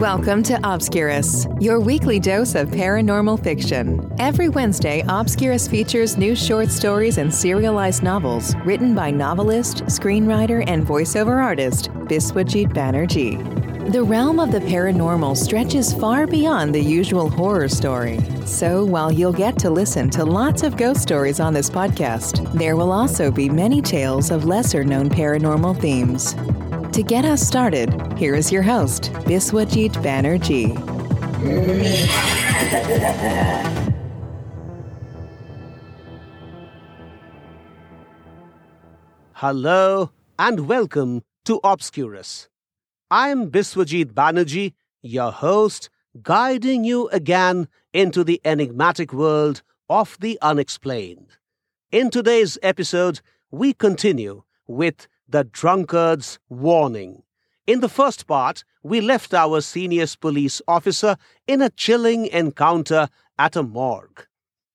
Welcome to Obscurus, your weekly dose of paranormal fiction. Every Wednesday, Obscurus features new short stories and serialized novels written by novelist, screenwriter, and voiceover artist Biswajit Banerjee. The realm of the paranormal stretches far beyond the usual horror story. So, while you'll get to listen to lots of ghost stories on this podcast, there will also be many tales of lesser known paranormal themes. To get us started, here is your host, Biswajit Banerjee. Hello and welcome to Obscurus. I'm Biswajit Banerjee, your host, guiding you again into the enigmatic world of the unexplained. In today's episode, we continue with the drunkard's warning. In the first part, we left our senior police officer in a chilling encounter at a morgue.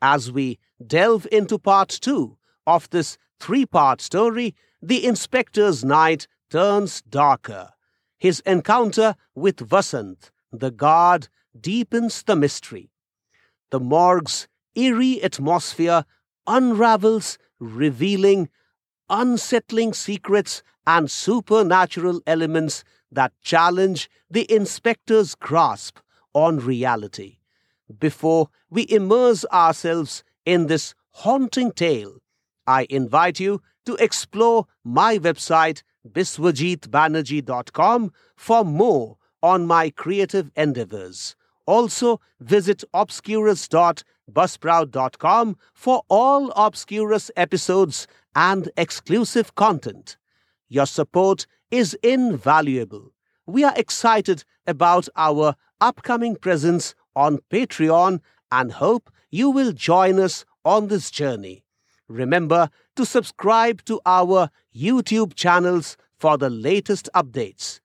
As we delve into part two of this three part story, the inspector's night turns darker. His encounter with Vasant, the god, deepens the mystery. The morgue's eerie atmosphere unravels, revealing unsettling secrets and supernatural elements that challenge the inspector's grasp on reality. Before we immerse ourselves in this haunting tale, I invite you to explore my website biswajitbanerjee.com for more on my creative endeavors. Also, visit obscurus.buzzsprout.com for all Obscurus episodes and exclusive content. Your support is invaluable. We are excited about our upcoming presence on Patreon and hope you will join us on this journey. Remember to subscribe to our YouTube channels for the latest updates.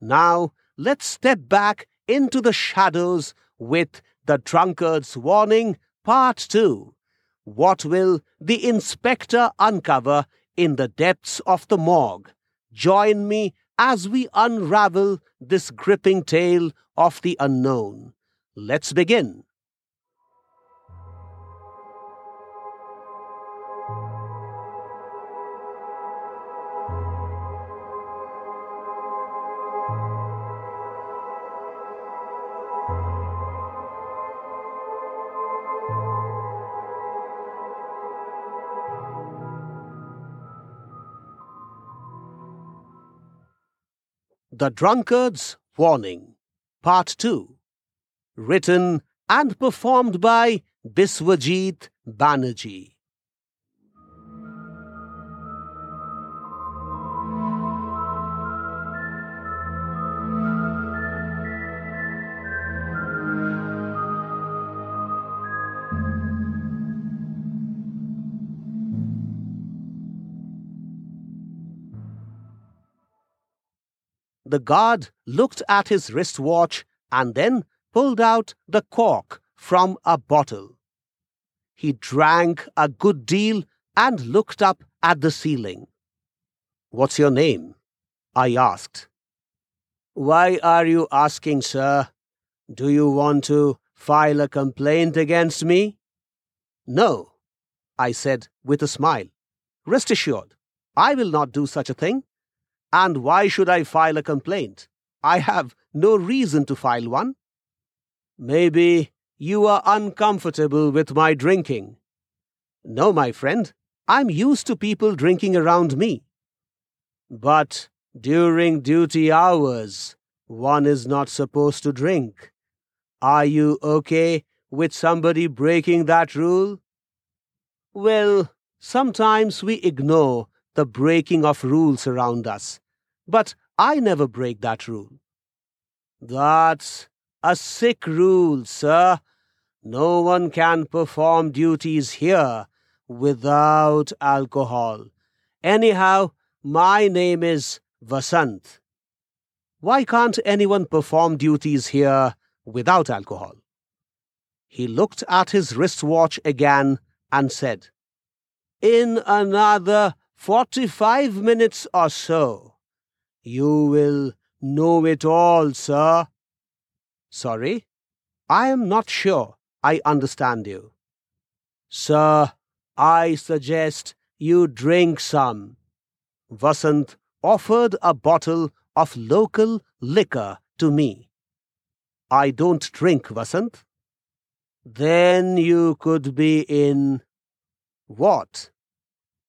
Now, let's step back into the shadows with The Drunkard's Warning, Part 2. What will the inspector uncover in the depths of the morgue? Join me as we unravel this gripping tale of the unknown. Let's begin. The Drunkard's Warning, Part 2. Written and performed by Biswajit Banerjee. The guard looked at his wristwatch and then pulled out the cork from a bottle. He drank a good deal and looked up at the ceiling. What's your name? I asked. Why are you asking, sir? Do you want to file a complaint against me? No, I said with a smile. Rest assured, I will not do such a thing. And why should I file a complaint? I have no reason to file one. Maybe you are uncomfortable with my drinking. No, my friend, I'm used to people drinking around me. But during duty hours, one is not supposed to drink. Are you okay with somebody breaking that rule? Well, sometimes we ignore the breaking of rules around us but I never break that rule. That's a sick rule, sir. No one can perform duties here without alcohol. Anyhow, my name is Vasant. Why can't anyone perform duties here without alcohol? He looked at his wristwatch again and said, in another 45 minutes or so, you will know it all, sir. Sorry, I am not sure I understand you. Sir, I suggest you drink some. Vasant offered a bottle of local liquor to me. I don't drink, Vasant. Then you could be in. What?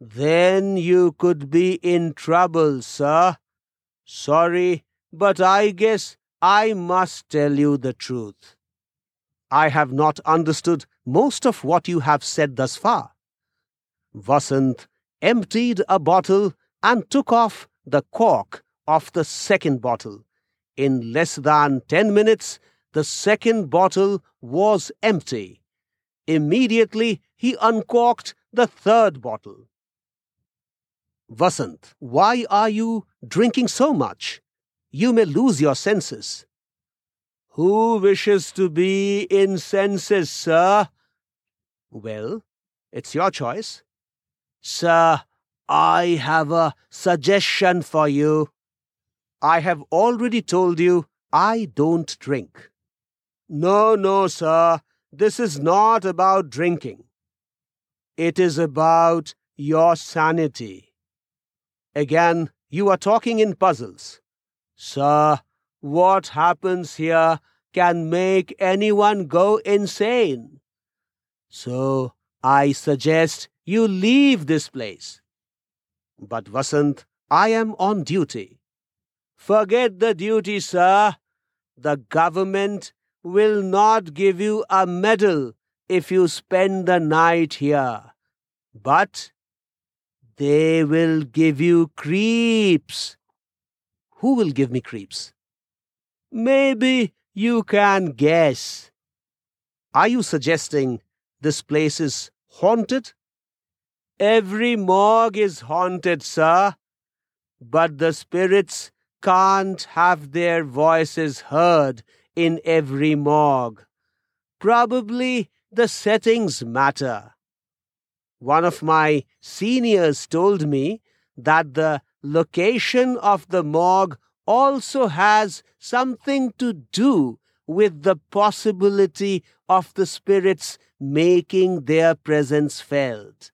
Then you could be in trouble, sir. Sorry, but I guess I must tell you the truth. I have not understood most of what you have said thus far. Vasant emptied a bottle and took off the cork of the second bottle. In less than ten minutes, the second bottle was empty. Immediately, he uncorked the third bottle. Vasant, why are you drinking so much? You may lose your senses. Who wishes to be in senses, sir? Well, it's your choice. Sir, I have a suggestion for you. I have already told you I don't drink. No, no, sir. This is not about drinking. It is about your sanity. Again, you are talking in puzzles. Sir, what happens here can make anyone go insane. So, I suggest you leave this place. But Vasant, I am on duty. Forget the duty, sir. The government will not give you a medal if you spend the night here. But they will give you creeps. Who will give me creeps? Maybe you can guess. Are you suggesting this place is haunted? Every morgue is haunted, sir. But the spirits can't have their voices heard in every morgue. Probably the settings matter. One of my seniors told me that the location of the morgue also has something to do with the possibility of the spirits making their presence felt.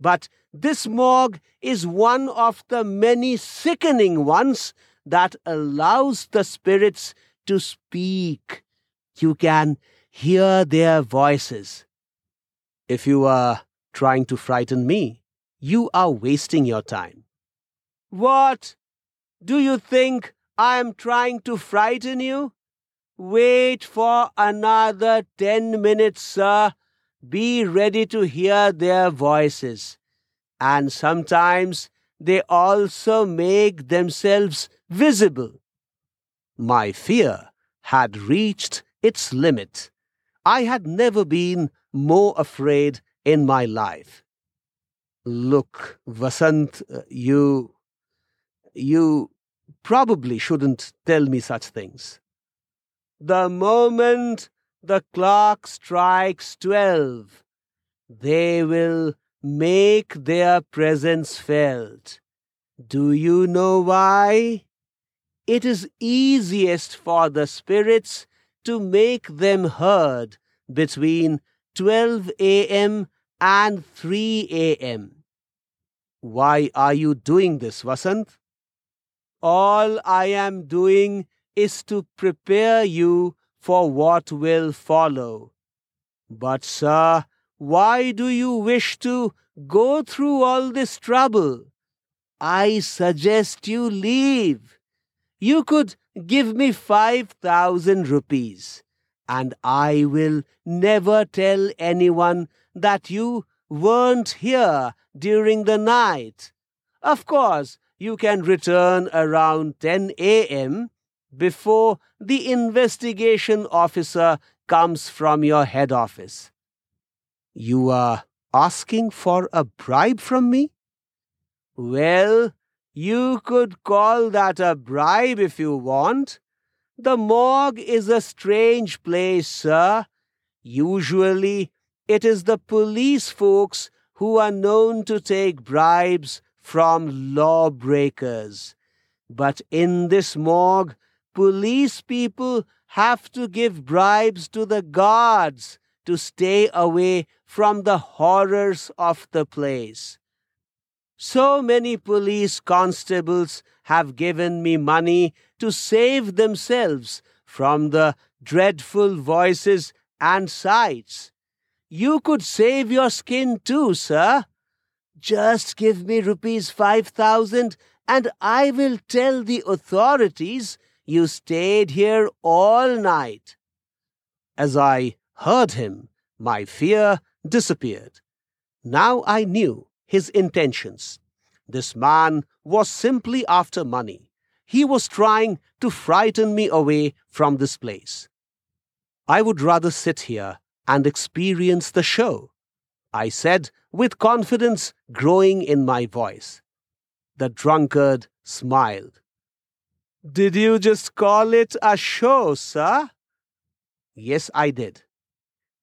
But this morgue is one of the many sickening ones that allows the spirits to speak. You can hear their voices. If you are trying to frighten me, you are wasting your time. What? Do you think I am trying to frighten you? Wait for another ten minutes, sir. Be ready to hear their voices. And sometimes they also make themselves visible. My fear had reached its limit. I had never been more afraid in my life. Look, Vasant, uh, you. you probably shouldn't tell me such things. The moment the clock strikes twelve, they will make their presence felt. Do you know why? It is easiest for the spirits to make them heard between 12 a.m. and 3 a.m. Why are you doing this, Vasant? All I am doing is to prepare you for what will follow. But, sir, why do you wish to go through all this trouble? I suggest you leave. You could give me 5,000 rupees, and I will never tell anyone that you weren't here during the night. Of course, you can return around 10 a.m. before the investigation officer comes from your head office. You are asking for a bribe from me? Well, you could call that a bribe if you want. The morgue is a strange place, sir. Usually, it is the police folks who are known to take bribes from lawbreakers. But in this morgue, police people have to give bribes to the guards to stay away from the horrors of the place. So many police constables have given me money to save themselves from the dreadful voices and sights. You could save your skin too, sir. Just give me rupees five thousand and I will tell the authorities you stayed here all night. As I heard him, my fear disappeared. Now I knew his intentions. This man was simply after money. He was trying to frighten me away from this place. I would rather sit here and experience the show, I said with confidence growing in my voice. The drunkard smiled. Did you just call it a show, sir? Yes, I did.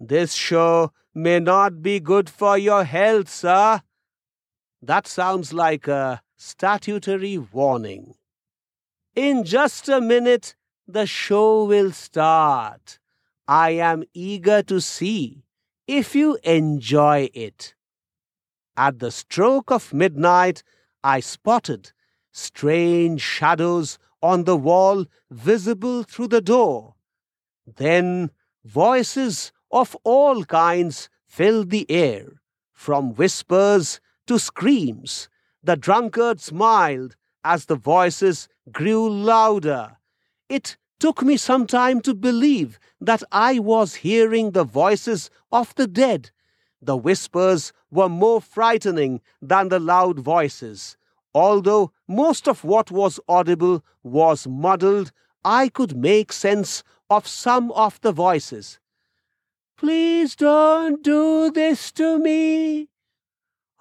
This show may not be good for your health, sir. That sounds like a statutory warning. In just a minute, the show will start. I am eager to see if you enjoy it. At the stroke of midnight, I spotted strange shadows on the wall visible through the door. Then voices of all kinds filled the air, from whispers to screams. The drunkard smiled as the voices grew louder. It took me some time to believe that I was hearing the voices of the dead. The whispers were more frightening than the loud voices. Although most of what was audible was muddled, I could make sense of some of the voices. Please don't do this to me.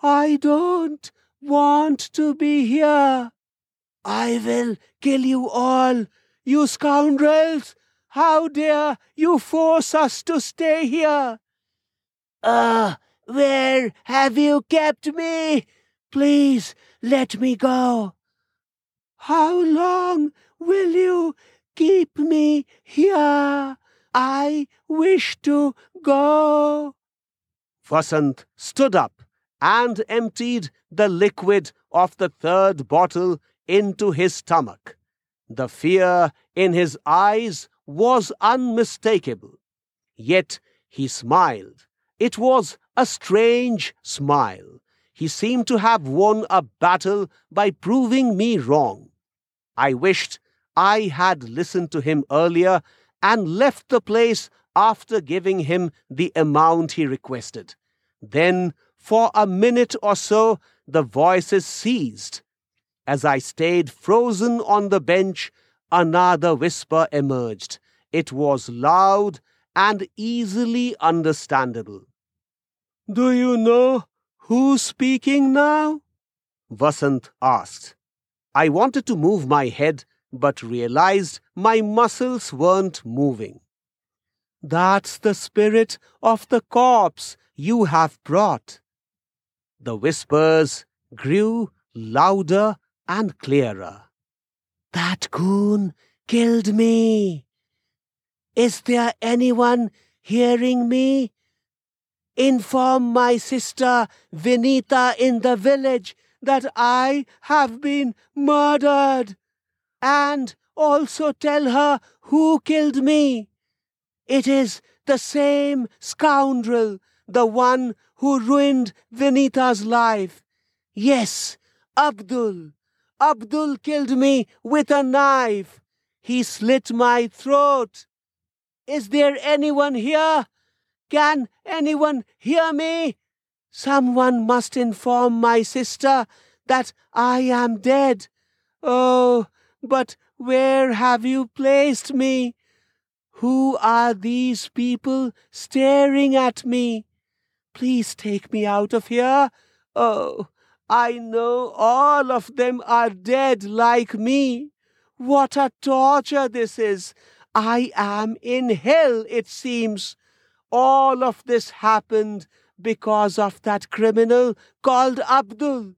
I don't want to be here. I will kill you all, you scoundrels. How dare you force us to stay here? Ah, uh, where have you kept me? Please let me go. How long will you keep me here? I wish to go. Vasant stood up and emptied the liquid of the third bottle into his stomach. The fear in his eyes was unmistakable. Yet he smiled. It was a strange smile. He seemed to have won a battle by proving me wrong. I wished I had listened to him earlier and left the place after giving him the amount he requested. Then, for a minute or so, the voices ceased. As I stayed frozen on the bench, another whisper emerged. It was loud and easily understandable. Do you know Who's speaking now? Vasant asked. I wanted to move my head, but realized my muscles weren't moving. That's the spirit of the corpse you have brought. The whispers grew louder and clearer. That goon killed me. Is there anyone hearing me? Inform my sister Vinita in the village that I have been murdered. And also tell her who killed me. It is the same scoundrel, the one who ruined Vinita's life. Yes, Abdul. Abdul killed me with a knife. He slit my throat. Is there anyone here can anyone hear me? Someone must inform my sister that I am dead. Oh, but where have you placed me? Who are these people staring at me? Please take me out of here. Oh, I know all of them are dead like me. What a torture this is! I am in hell, it seems. All of this happened because of that criminal called Abdul.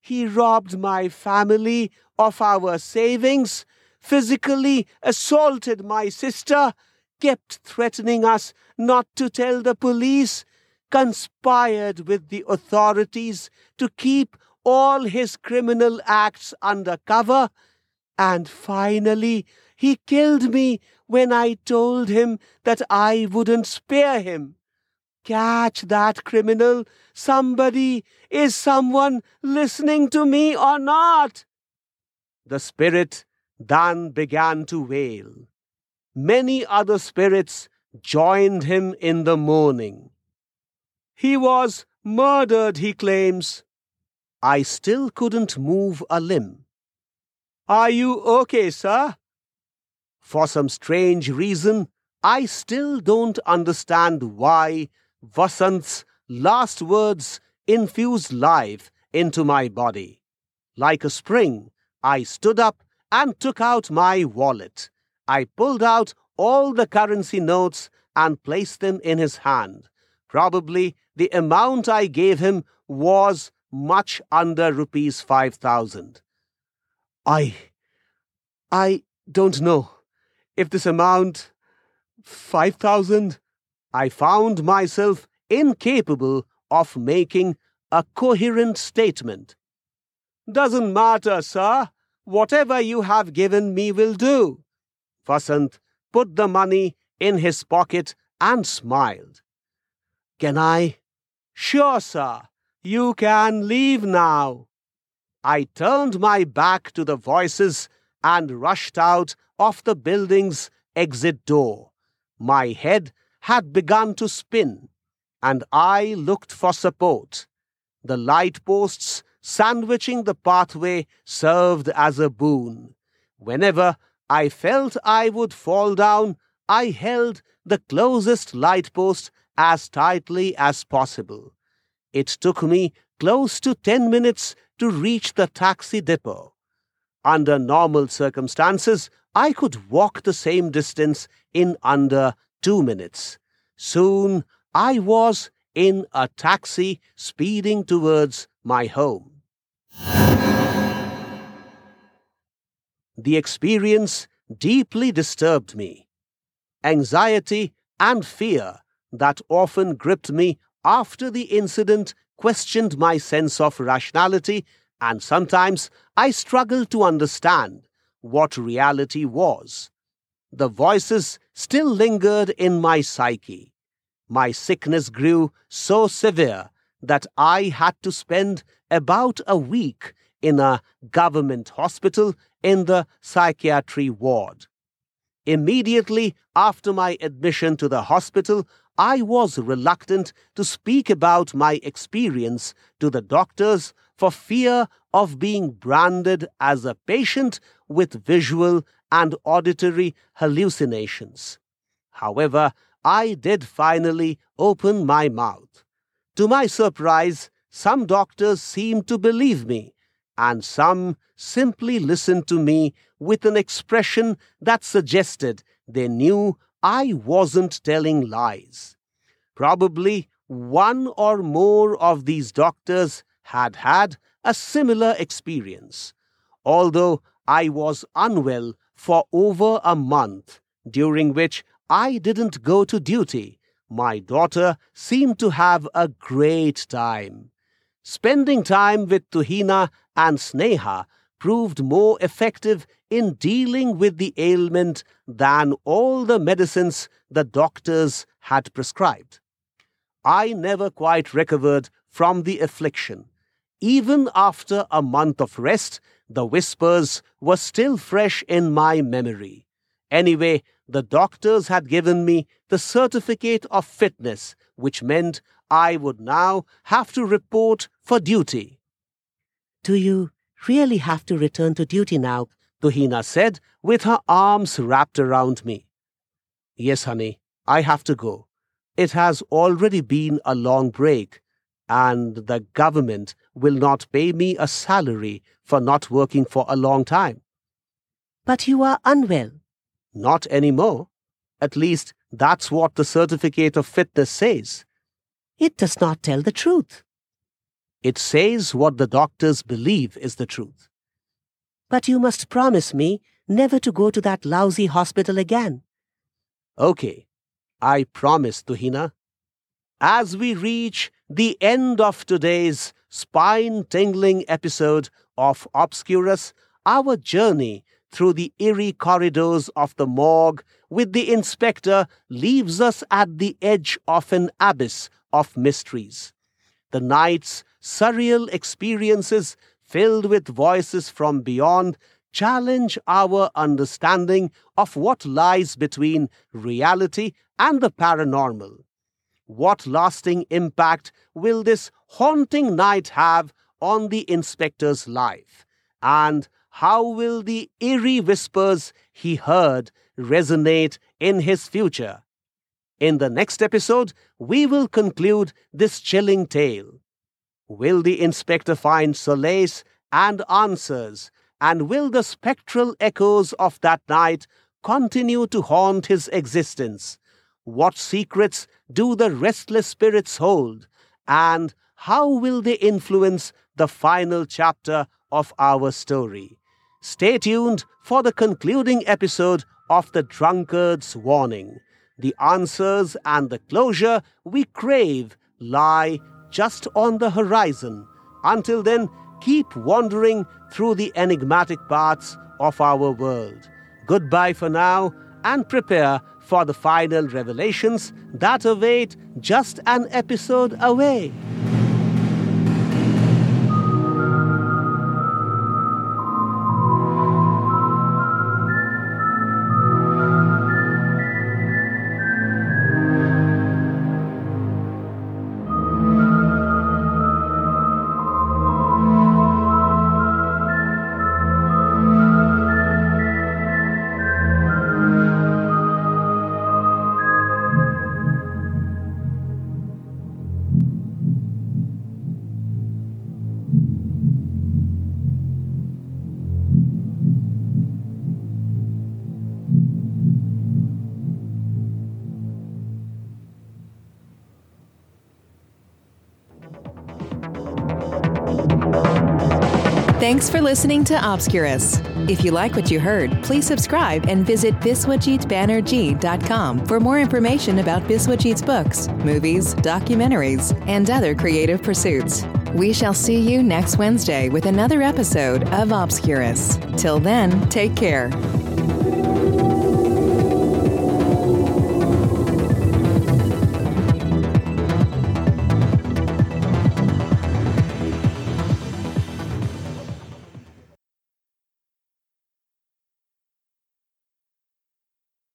He robbed my family of our savings, physically assaulted my sister, kept threatening us not to tell the police, conspired with the authorities to keep all his criminal acts under cover, and finally he killed me when I told him that I wouldn't spare him. Catch that criminal! Somebody! Is someone listening to me or not? The spirit then began to wail. Many other spirits joined him in the mourning. He was murdered, he claims. I still couldn't move a limb. Are you okay, sir? For some strange reason, I still don't understand why Vasant's last words infused life into my body. Like a spring, I stood up and took out my wallet. I pulled out all the currency notes and placed them in his hand. Probably the amount I gave him was much under rupees 5000. I. I don't know if this amount. 5000? I found myself incapable of making a coherent statement. Doesn't matter, sir. Whatever you have given me will do. Vasant put the money in his pocket and smiled. Can I? Sure, sir. You can leave now. I turned my back to the voices and rushed out of the building's exit door. My head had begun to spin, and I looked for support. The light posts sandwiching the pathway served as a boon. Whenever I felt I would fall down, I held the closest light post as tightly as possible. It took me close to 10 minutes to reach the taxi depot. Under normal circumstances, I could walk the same distance in under two minutes. Soon I was in a taxi speeding towards my home. The experience deeply disturbed me. Anxiety and fear that often gripped me after the incident questioned my sense of rationality, and sometimes I struggled to understand what reality was. The voices still lingered in my psyche. My sickness grew so severe that I had to spend about a week in a government hospital in the psychiatry ward. Immediately after my admission to the hospital, I was reluctant to speak about my experience to the doctors for fear of being branded as a patient with visual and auditory hallucinations. However, I did finally open my mouth. To my surprise, some doctors seemed to believe me, and some simply listened to me with an expression that suggested they knew I wasn't telling lies. Probably one or more of these doctors had had a similar experience. Although I was unwell for over a month, during which I didn't go to duty, my daughter seemed to have a great time. Spending time with Tuhina and Sneha proved more effective in dealing with the ailment than all the medicines the doctors had prescribed. I never quite recovered from the affliction. Even after a month of rest, the whispers were still fresh in my memory. Anyway, the doctors had given me the certificate of fitness, which meant I would now have to report for duty. Do you really have to return to duty now? Tuhina said, with her arms wrapped around me. Yes, honey, I have to go. It has already been a long break, and the government will not pay me a salary for not working for a long time. But you are unwell. Not anymore. At least that's what the certificate of fitness says. It does not tell the truth. It says what the doctors believe is the truth. But you must promise me never to go to that lousy hospital again. Okay, I promise, Tuhina. As we reach the end of today's spine tingling episode of Obscurus, our journey through the eerie corridors of the morgue with the inspector leaves us at the edge of an abyss of mysteries. The night's surreal experiences, filled with voices from beyond, challenge our understanding of what lies between reality and the paranormal. What lasting impact will this haunting night have on the inspector's life? And how will the eerie whispers he heard resonate in his future? In the next episode, we will conclude this chilling tale. Will the inspector find solace and answers? And will the spectral echoes of that night continue to haunt his existence? What secrets do the restless spirits hold? And how will they influence the final chapter of our story? Stay tuned for the concluding episode of The Drunkard's Warning. The answers and the closure we crave lie just on the horizon. Until then, keep wandering through the enigmatic paths of our world. Goodbye for now, and prepare for the final revelations that await just an episode away. Thanks for listening to Obscurus. If you like what you heard, please subscribe and visit biswajitbanerjee.com for more information about Biswajit's books, movies, documentaries, and other creative pursuits. We shall see you next Wednesday with another episode of Obscurus. Till then, take care.